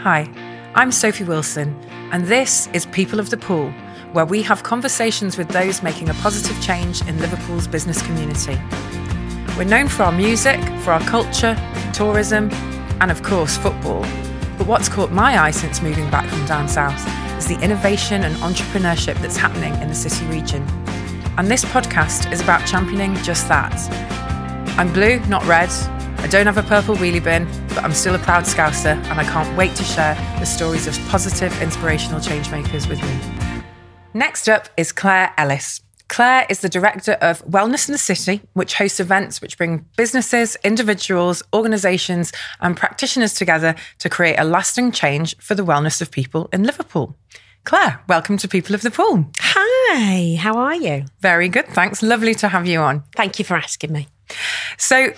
Hi, I'm Sophie Wilson, and this is People of the Pool, where we have conversations with those making a positive change in Liverpool's business community. We're known for our music, for our culture, tourism, and of course, football. But what's caught my eye since moving back from down south is the innovation and entrepreneurship that's happening in the city region. And this podcast is about championing just that. I'm blue, not red. I don't have a purple wheelie bin, but I'm still a proud Scouser, and I can't wait to share the stories of positive, inspirational changemakers with me. Next up is Clare Ellis. Clare is the director of Wellness in the City, which hosts events which bring businesses, individuals, organisations, and practitioners together to create a lasting change for the wellness of people in Liverpool. Clare, welcome to People of the Pool. Hi, how are you? Very good, thanks. Lovely to have you on. Thank you for asking me. So,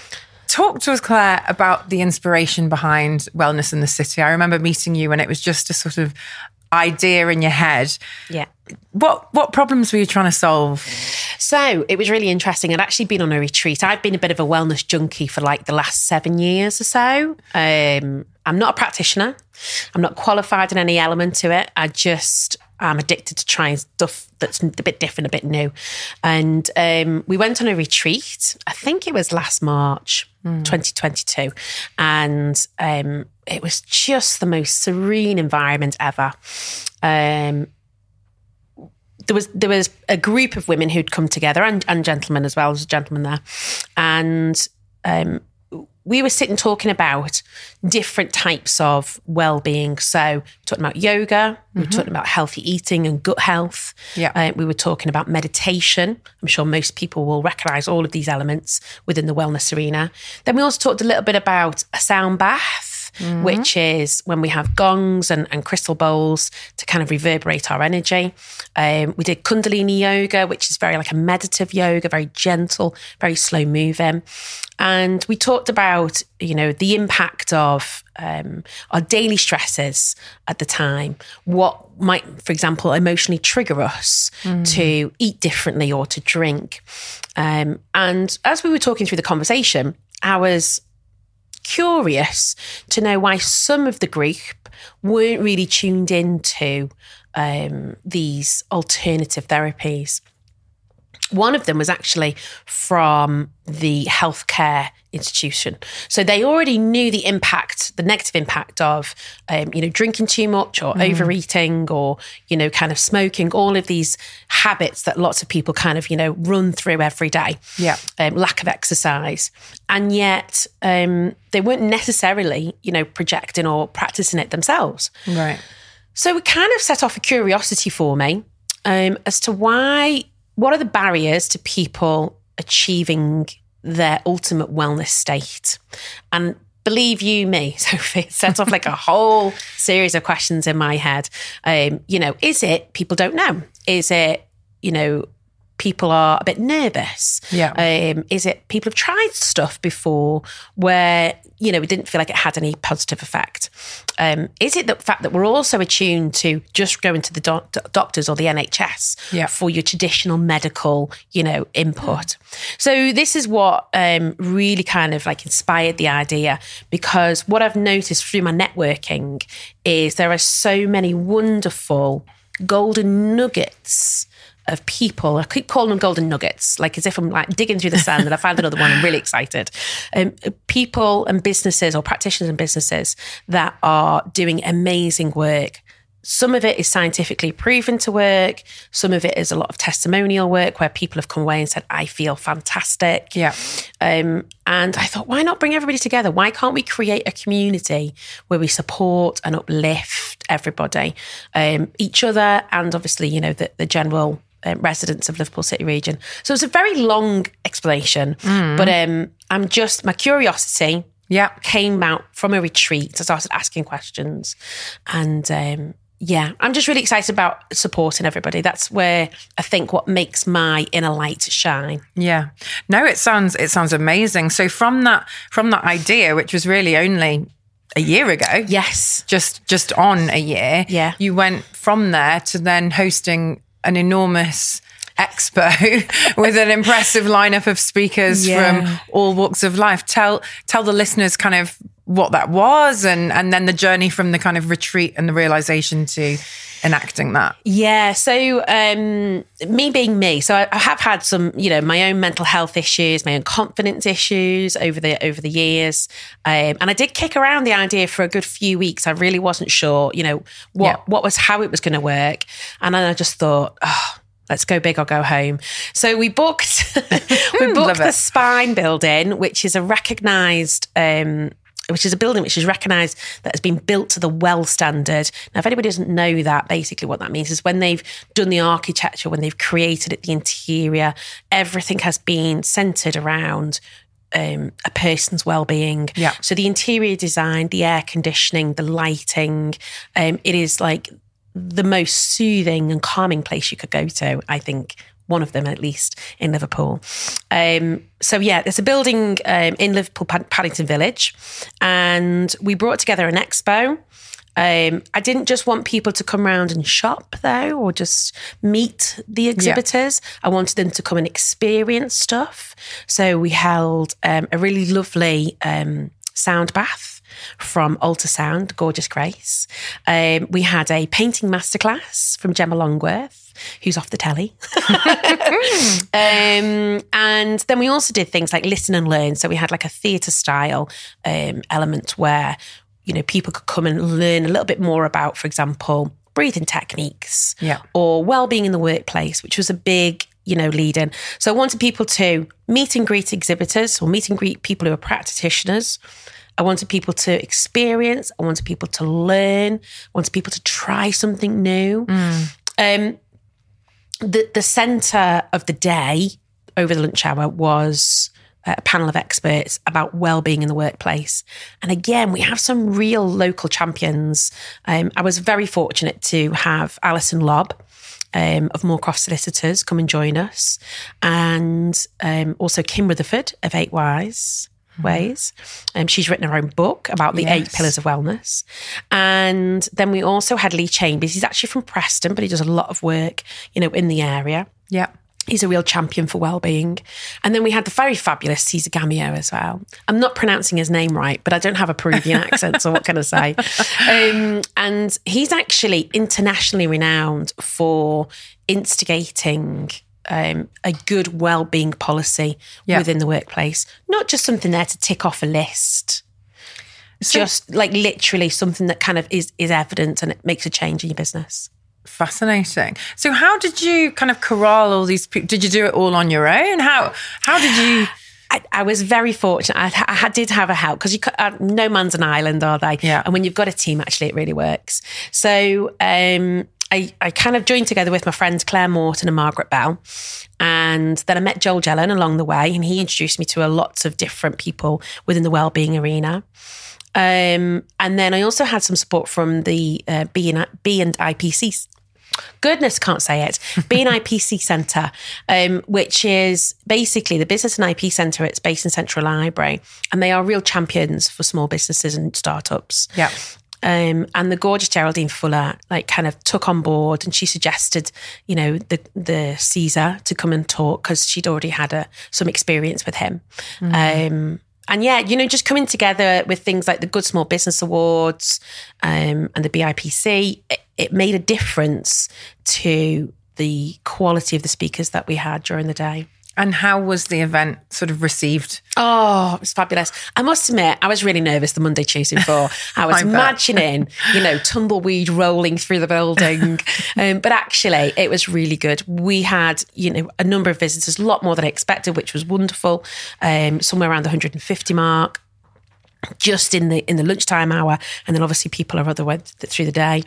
talk to us, Clare, about the inspiration behind Wellness in the City. I remember meeting you when it was just a sort of idea in your head. Yeah. What what problems were you trying to solve? So it was really interesting. I'd actually been on a retreat. I've been a bit of a wellness junkie for like the last seven years or so. Um, I'm not a practitioner. I'm not qualified in any element to it. I just I'm addicted to trying stuff that's a bit different, a bit new. And um, we went on a retreat. I think it was last March, mm. 2022, and um, it was just the most serene environment ever. Um, there was there was a group of women who'd come together and, and gentlemen as well. There was a gentleman there, and um, we were sitting talking about different types of well-being. So talking about yoga, mm-hmm. we were talking about healthy eating and gut health. Yeah, uh, we were talking about meditation. I'm sure most people will recognise all of these elements within the wellness arena. Then we also talked a little bit about a sound bath mm-hmm. which is when we have gongs and, and, crystal bowls to kind of reverberate our energy. Um, we did Kundalini yoga, which is very like a meditative yoga, very gentle, very slow moving. And we talked about, you know, the impact of um, our daily stresses at the time, what might, for example, emotionally trigger us mm. to eat differently or to drink. Um, and as we were talking through the conversation, I was curious to know why some of the group weren't really tuned into um, these alternative therapies. One of them was actually from the healthcare institution. So they already knew the impact, the negative impact of, um, you know, drinking too much or mm. overeating or, you know, kind of smoking, all of these habits that lots of people kind of, you know, run through every day. Yeah. Um, lack of exercise. And yet um, they weren't necessarily, you know, projecting or practicing it themselves. Right. So it kind of set off a curiosity for me um, as to why, what are the barriers to people achieving their ultimate wellness state. And believe you me, Sophie, it set off like a whole series of questions in my head. Um, you know, is it people don't know? Is it, you know, people are a bit nervous? Yeah. Um, is it people have tried stuff before where, you know, it didn't feel like it had any positive effect? Um, is it the fact that we're also attuned to just going to the doctors or the NHS yeah. for your traditional medical, you know, input? So this is what um, really kind of like inspired the idea because what I've noticed through my networking is there are so many wonderful golden nuggets of people. I keep calling them golden nuggets, like as if I'm like digging through the sand and I found another one. I'm really excited. Um, people and businesses or practitioners and businesses that are doing amazing work. Some of it is scientifically proven to work. Some of it is a lot of testimonial work where people have come away and said, I feel fantastic. Yeah. Um, and I thought, why not bring everybody together? Why can't we create a community where we support and uplift everybody, um, each other, and obviously, you know, the, the general um, residents of Liverpool City region. So it's a very long explanation, mm. but um, I'm just my curiosity. Yeah, came out from a retreat. I started asking questions, and um, yeah, I'm just really excited about supporting everybody. That's where I think what makes my inner light shine. Yeah, no, it sounds it sounds amazing. So from that from that idea, which was really only a year ago, yes, just just on a year, yeah, you went from there to then hosting an enormous expo with an impressive lineup of speakers yeah. from all walks of life. Tell tell the listeners kind of what that was and and then the journey from the kind of retreat and the realization to enacting that Yeah. So, um, me being me, so I, I have had some, you know, my own mental health issues, my own confidence issues over the over the years, um, and I did kick around the idea for a good few weeks. I really wasn't sure, you know, what Yeah. what was how it was going to work, and then I just thought, oh. Let's go big or go home. So we booked, we booked the. Spine Building, which is a recognised um, which is a building which is recognised that has been built to the well standard. Now, if anybody doesn't know that, basically what that means is when they've done the architecture, when they've created it, the interior, everything has been centred around um, a person's well-being. Yeah. So the interior design, the air conditioning, the lighting, um, it is like the most soothing and calming place you could go to. I think one of them at least in Liverpool. Um, so yeah, there's a building um, in Liverpool, Paddington Village, and we brought together an expo. Um, I didn't just want people to come around and shop though, or just meet the exhibitors. I wanted them to come and experience stuff. So we held um, a really lovely um, sound bath from Ultrasound, Gorgeous Grace. Um, we had a painting masterclass from Gemma Longworth, who's off the telly. um, and then we also did things like listen and learn. So we had like a theatre style um, element where, you know, people could come and learn a little bit more about, for example, breathing techniques Yeah. or well-being in the workplace, which was a big, you know, lead in. So I wanted people to meet and greet exhibitors or meet and greet people who are practitioners. I wanted people to experience. I wanted people to learn. I wanted people to try something new. Um, the the center of the day over the lunch hour was a panel of experts about well-being in the workplace. And again we have some real local champions. Um, i was very fortunate to have alison lobb um, of Moorcroft Solicitors come and join us, and um, also Kim Rutherford of Eight Wise Ways. Um, she's written her own book about the eight pillars of wellness. And then we also had Lee Chambers. He's actually from Preston, but he does a lot of work, you know, in the area. yeah He's a real champion for well-being. And then we had the very fabulous Caesar Gamio as well. I'm not pronouncing his name right, but I don't have a Peruvian accent, so what can I say? Um, and he's actually internationally renowned for instigating um, a good well-being policy Yeah. within the workplace. Not just something there to tick off a list. just like literally something that kind of is is evident and it makes a change in your business. fascinating so how did you kind of corral all these people did you do it all on your own how how did you I, I was very fortunate. I, I did have a help because you uh, no man's an island, are they? Yeah. And when you've got a team, actually, it really works. So um, I, I kind of joined together with my friends Claire Morton and Margaret Bell, and then I met Joel Jellin along the way, and he introduced me to a lots of different people within the wellbeing arena. Um, and then I also had some support from the uh, B and B and IPC goodness, can't say it. BNIPC Centre, um, which is basically the Business and IP Centre. It's based in Central Library, and they are real champions for small businesses and startups. yeah Um, and the gorgeous Geraldine Fuller, like, kind of took on board, and she suggested, you know, the the Caesar to come and talk because she'd already had a, some experience with him. Um, and yeah, you know, just coming together with things like the Good Small Business Awards um, and the BIPC, it, it made a difference to the quality of the speakers that we had during the day. And how was the event sort of received Oh, it was fabulous. I must admit, I was really nervous the Monday, Tuesday before. I was I imagining, you know, tumbleweed rolling through the building. um, but actually, it was really good. We had, you know, a number of visitors, a lot more than I expected, which was wonderful. Um, somewhere around the 150 mark just in the in the lunchtime hour, and then obviously people are other way th- through the day.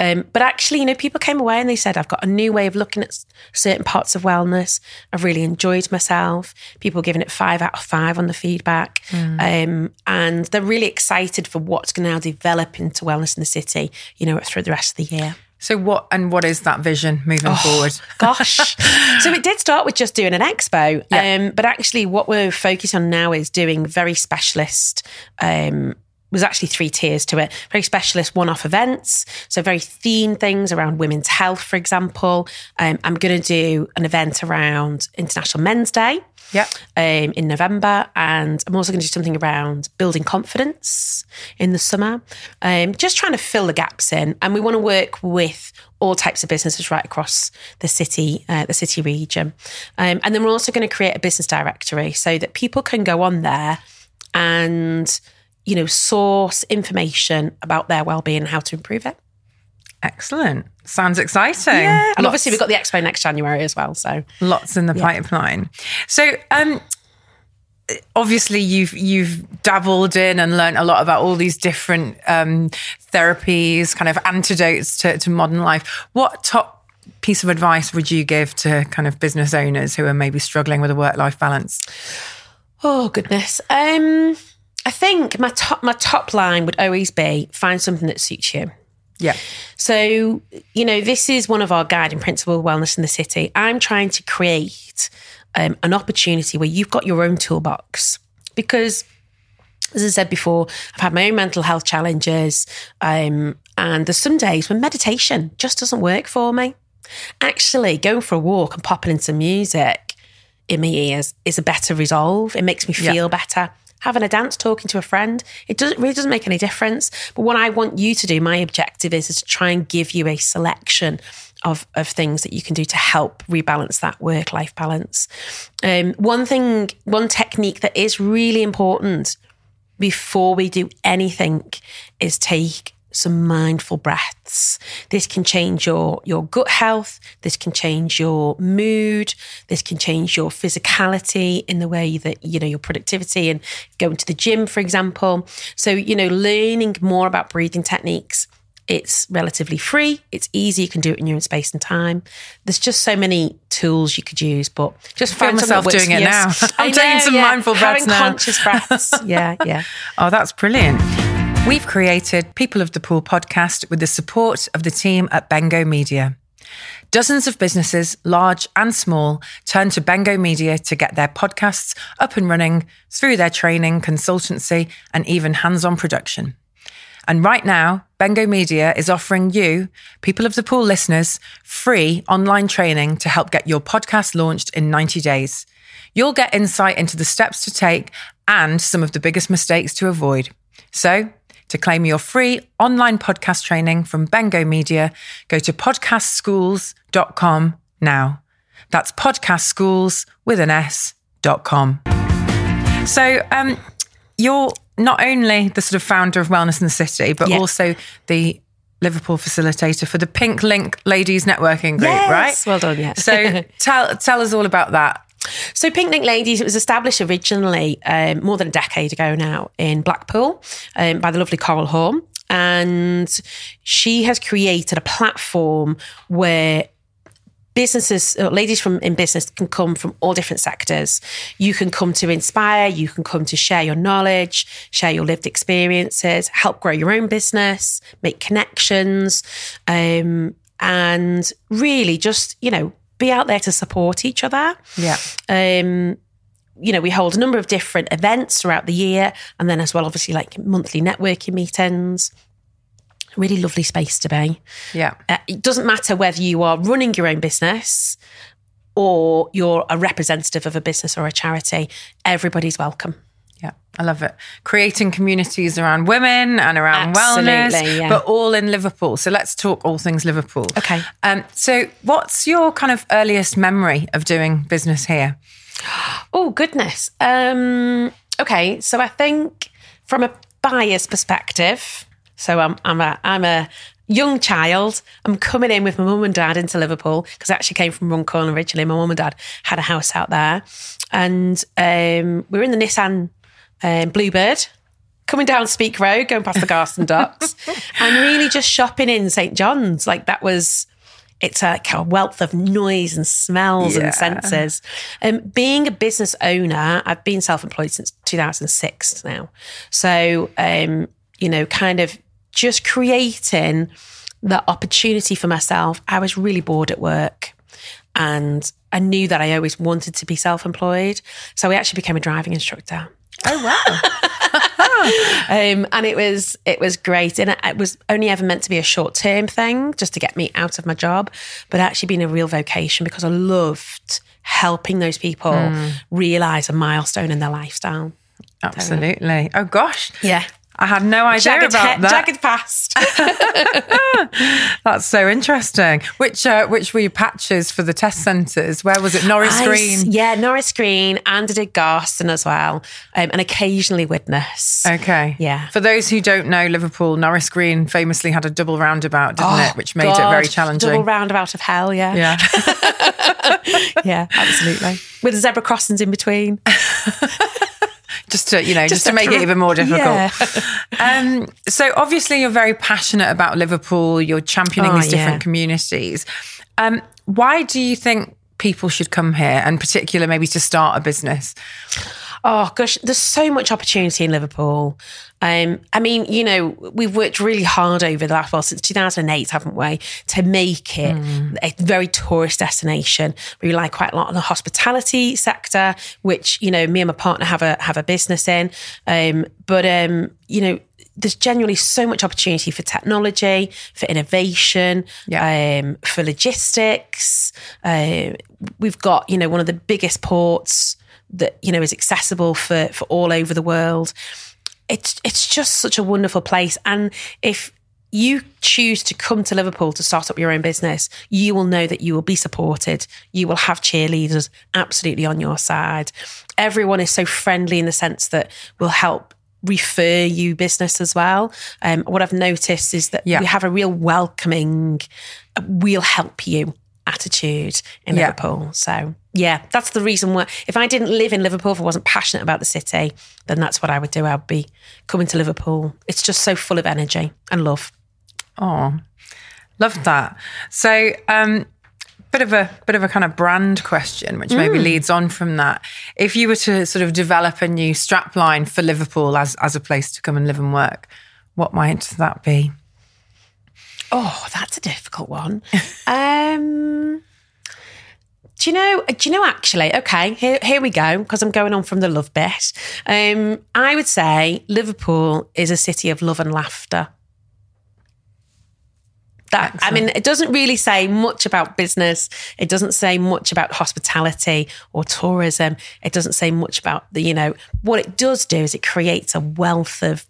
Um, but actually, you know, people came away and they said, "I've got a new way of looking at certain parts of wellness. I've really enjoyed myself." People giving it five out of five on the feedback, um, and they're really excited for what's going to now develop into wellness in the city. You know, through the rest of the year. So what and what is that vision moving forward Gosh. so it did start with just doing an expo. Yeah. Um, but actually, what we're focused on now is doing very specialist. Um, was actually three tiers to it. Very specialist one-off events, so very themed things around women's health, for example. Um, I'm going to do an event around International Men's Day, Yeah. um, in November, and I'm also going to do something around building confidence in the summer. Um, just trying to fill the gaps in, and we want to work with all types of businesses right across the city, uh, the city region, um, and then we're also going to create a business directory so that people can go on there and you know source information about their well-being and how to improve it. Excellent. Sounds exciting. Yeah, and Lots- obviously we've got the expo next January as well. So lots in the pipeline. So, um, obviously, you've you've dabbled in and learned a lot about all these different um, therapies, kind of antidotes to, to modern life. What top piece of advice would you give to kind of business owners who are maybe struggling with a work life balance? Oh goodness. Um, I think my top my top line would always be find something that suits you. Yeah, So, you know, this is one of our guiding principle wellness in the city. I'm trying to create um, an opportunity where you've got your own toolbox because as I said before, I've had my own mental health challenges. Um, and there's some days when meditation just doesn't work for me. Actually, going for a walk and popping in some music in my ears is a better resolve. It makes me Yeah. feel better. Having a dance, talking to a friend, it doesn't really doesn't make any difference. But what I want you to do, my objective is, is to try and give you a selection of, of things that you can do to help rebalance that work life balance. Um, one thing, one technique that is really important before we do anything is take some mindful breaths. This can change your your gut health, this can change your mood, this can change your physicality in the way that you know your productivity and going to the gym for example. So, you know, learning more about breathing techniques it's relatively free. It's easy. You can do it in your own space and time. There's just so many tools you could use, but just feel find myself doing it you. now. I'm I taking some yeah. mindful breaths Having now. conscious breaths. Yeah, yeah. Oh, that's brilliant. We've created People of the Pool podcast with the support of the team at Bengo Media. Dozens of businesses, large and small, turn to Bengo Media to get their podcasts up and running through their training, consultancy, and even hands on production. And right now, Bengo Media is offering you, People of the Pool listeners, free online training to help get your podcast launched in 90 days. You'll get insight into the steps to take and some of the biggest mistakes to avoid. So, to claim your free online podcast training from Bengo Media, go to podcastschools.com now. That's podcastschools with an S dot com. So, um, you're not only the sort of founder of Wellness in the City, but Yeah. also the Liverpool facilitator for the Pink Link Ladies Networking Group, Yes. right? Well done, yeah. So tell tell us all about that. So Pink Ladies, it was established originally um, more than a decade ago now in Blackpool um, by the lovely Coral Horn. And she has created a platform where businesses, uh, ladies from in business can come from all different sectors. You can come to inspire, you can come to share your knowledge, share your lived experiences, help grow your own business, make connections, um, and really just, you know, be out there to support each other. Yeah. Um, you know, we hold a number of different events throughout the year, and then as well, obviously, like monthly networking meetings. Really lovely space to be. Yeah. Uh, it doesn't matter whether you are running your own business or you're a representative of a business or a charity. Everybody's welcome. Yeah, I love it. Creating communities around women and around Absolutely, wellness, yeah. but all in Liverpool. So let's talk all things Liverpool. Okay. Um, so, what's your kind of earliest memory of doing business here? Oh goodness. Um, okay, so I think from a buyer's perspective, so I'm I'm a I'm a young child. I'm coming in with my mum and dad into Liverpool because I actually came from Runcorn originally. My mum and dad had a house out there, and um, we were in the Nissan um, Bluebird. Coming down Speke Road, going past the Garston Docks, and really just shopping in St John's. Like that was, it's a, like a wealth of noise and smells Yeah. and senses. Um, being a business owner, I've been self-employed since 2006 now. So, um, you know, kind of just creating the opportunity for myself. I was really bored at work and I knew that I always wanted to be self-employed. So I actually became a driving instructor. Oh wow! um, and it was it was great, and it, was only ever meant to be a short term thing, just to get me out of my job, but actually being a real vocation because I loved helping those people Hmm. realize a milestone in their lifestyle. Absolutely. Oh gosh. Yeah. I had no idea Jagged, about he- that. jagged past. That's so interesting. Which uh, which were your patches for the test centres? Where was it? Norris I Green. yeah, Norris Green, and I did Garston as well, um, and occasionally Widnes. Okay. Yeah. For those who don't know, Liverpool, Norris Green famously had a double roundabout, didn't it? Which made it very challenging. Double roundabout of hell, yeah. yeah. Yeah, absolutely. With the zebra crossings in between. just to, you know, just, to make it even more difficult. Yeah. Um, so obviously you're very passionate about Liverpool. You're championing Oh, these different yeah. communities. Um, why do you think people should come here, and particular maybe to start a business? Oh gosh, there's so much opportunity in Liverpool. Um, I mean, you know, we've worked really hard over the last well since 2008, haven't we, to make it a very tourist destination. We rely quite a lot on the hospitality sector, which you know, me and my partner have a have a business in. Um, but um, you know, there's genuinely so much opportunity for technology, for innovation, Yeah. um, for logistics. Uh, we've got, you know, one of the biggest ports that, you know, is accessible for, for all over the world. It's, it's just such a wonderful place. And if you choose to come to Liverpool to start up your own business, you will know that you will be supported. You will have cheerleaders absolutely on your side. Everyone is so friendly in the sense that will help refer you business as well. Um, what I've noticed is that Yeah. we have a real welcoming, we'll help you attitude in Yeah. Liverpool. So yeah, that's the reason why. If I didn't live in Liverpool, if I wasn't passionate about the city, then that's what I would do. I'd be coming to Liverpool. It's just so full of energy and love. Oh, love that. So, um, bit of a bit of a kind of brand question, which maybe leads on from that. If you were to sort of develop a new strapline for Liverpool as as a place to come and live and work, what might that be? Oh, that's a difficult one. um, do you know? Do you know? Actually, okay, here here we go. Because I'm going on from the love bit. Um, I would say Liverpool is a city of love and laughter. That I mean, it doesn't really say much about business. It doesn't say much about hospitality or tourism. It doesn't say much about the, you know, what it does do is it creates a wealth of,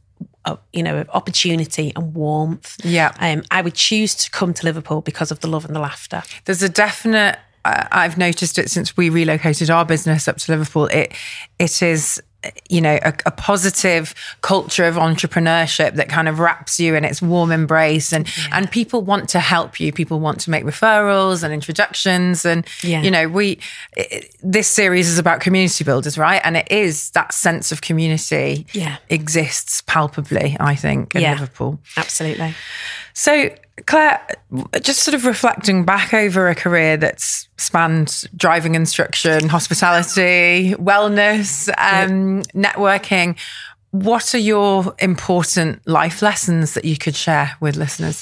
you know, of opportunity and warmth. Yeah. Um, I would choose to come to Liverpool because of the love and the laughter. There's a definite. I've noticed it since we relocated our business up to Liverpool. It it is you know a, a positive culture of entrepreneurship that kind of wraps you in its warm embrace and and people want to help you people want to make referrals and introductions and Yeah. you know we i this series is about community builders right and it is that sense of community Yeah. exists palpably i think in Yeah. liverpool Absolutely. So, Clare, just sort of reflecting back over a career that's spanned driving instruction, hospitality, wellness, um, networking, what are your important life lessons that you could share with listeners?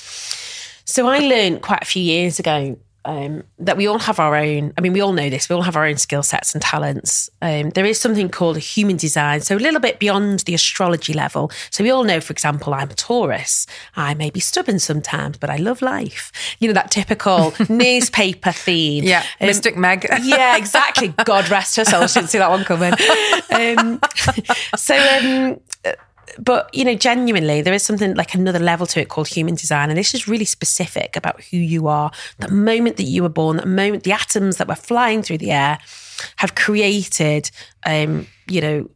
So I learned quite a few years ago um, that we all have our own. I mean, we all know this. We all have our own skill sets and talents. Um, there is something called a human design, so a little bit beyond the astrology level. So we all know, for example, I'm a Taurus. I may be stubborn sometimes, but I love life. You know that typical newspaper theme. Yeah, Um, Mystic Meg. yeah, exactly. God rest her soul. I didn't see that one coming. Um, so, um, but you know, genuinely, there is something like another level to it called human design, and this is really specific about who you are. The moment that you were born, the moment the atoms that were flying through the air have created, um, you know,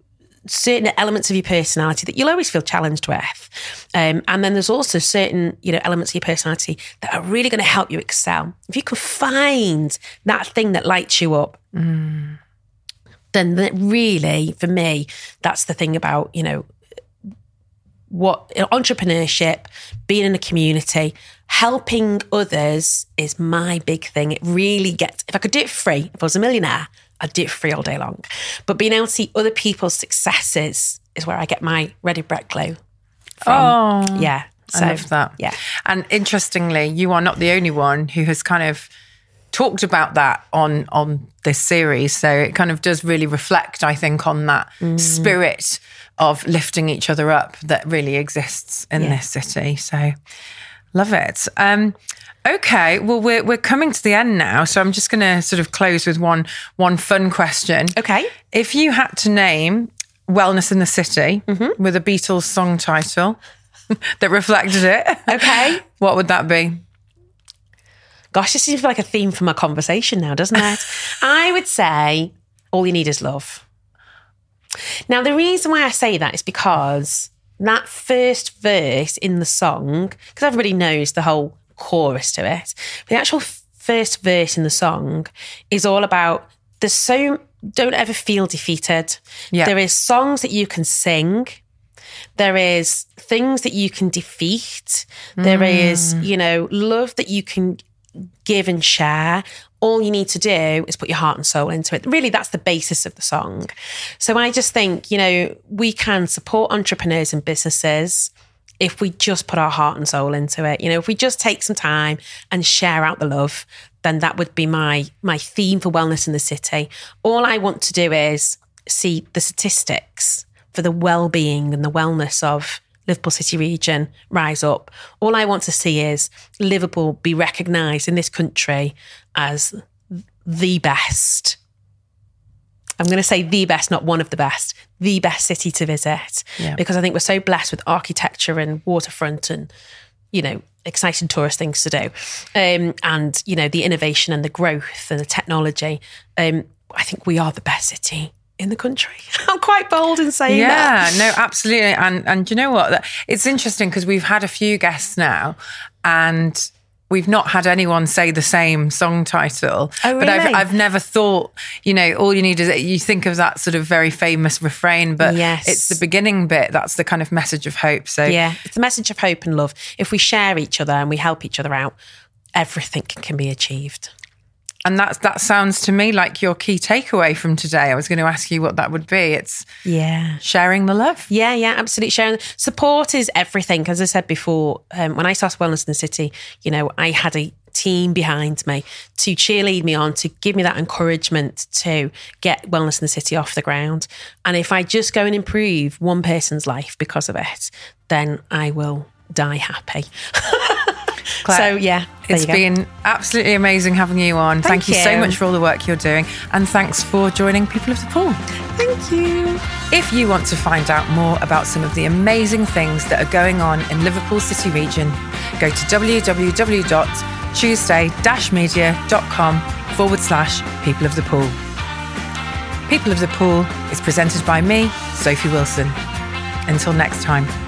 certain elements of your personality that you'll always feel challenged with. Um, and then there's also certain, you know, elements of your personality that are really going to help you excel. If you can find that thing that lights you up, then that really, for me, that's the thing about, you know, what entrepreneurship, being in a community, helping others is my big thing. It really gets, if I could do it free, if I was a millionaire, I'd do it free all day long. But being able to see other people's successes is where I get my Ready Brek glow. From. Oh, Yeah. So, I love that. Yeah. And interestingly, you are not the only one who has kind of talked about that on on this series. So it kind of does really reflect, I think, on that Mm. spirit of lifting each other up that really exists in Yeah. this city. So love it. Um, okay, well we're we're coming to the end now, so I'm just going to sort of close with one one fun question. Okay. If you had to name Wellness in the City with a Beatles song title that reflected it, Okay. what would that be? Gosh, this seems like a theme for my conversation now, doesn't it? I would say all you need is love. Now, the reason why I say that is because that first verse in the song, because everybody knows the whole chorus to it, but the actual first verse in the song is all about there's so don't ever feel defeated. Yeah. There is songs that you can sing. There is things that you can defeat. There mm. is, you know, love that you can give and share. All you need to do is put your heart and soul into it. Really, that's the basis of the song. So I just think, you know, we can support entrepreneurs and businesses if we just put our heart and soul into it. You know, if we just take some time and share out the love, then that would be my my theme for wellness in the city. All I want to do is see the statistics for the well-being and the wellness of Liverpool City region rise up. All I want to see is Liverpool be recognised in this country as the best. I'm going to say the best, not one of the best, the best city to visit. Yeah. Because I think we're so blessed with architecture and waterfront and, you know, exciting tourist things to do. Um, and, you know, the innovation and the growth and the technology. Um, I think we are the best city in the country. I'm quite bold in saying that. Yeah, no, absolutely. And and you know what? It's interesting because we've had a few guests now, and we've not had anyone say the same song title. Oh, really? But I've? I've never thought, you know, all you need is you think of that sort of very famous refrain, but Yes. it's the beginning bit. That's the kind of message of hope. So Yeah, it's a message of hope and love. If we share each other and we help each other out, everything can be achieved. And that's that sounds to me like your key takeaway from today. I was going to ask you what that would be. It's Yeah. sharing the love. Yeah, yeah, absolutely. Sharon, support is everything. As I said before, um, when I started Wellness in the City, you know, I had a team behind me to cheerlead me on, to give me that encouragement to get Wellness in the City off the ground. And if I just go and improve one person's life because of it, then I will die happy. Clare, so, yeah, it's been absolutely amazing having you on. Thank, Thank you. so much for all the work you're doing. And thanks for joining People of the Pool. Thank you. If you want to find out more about some of the amazing things that are going on in Liverpool City region, go to www.tuesday-media.com forward slash People of the Pool. People of the Pool is presented by me, Sophie Wilson. Until next time.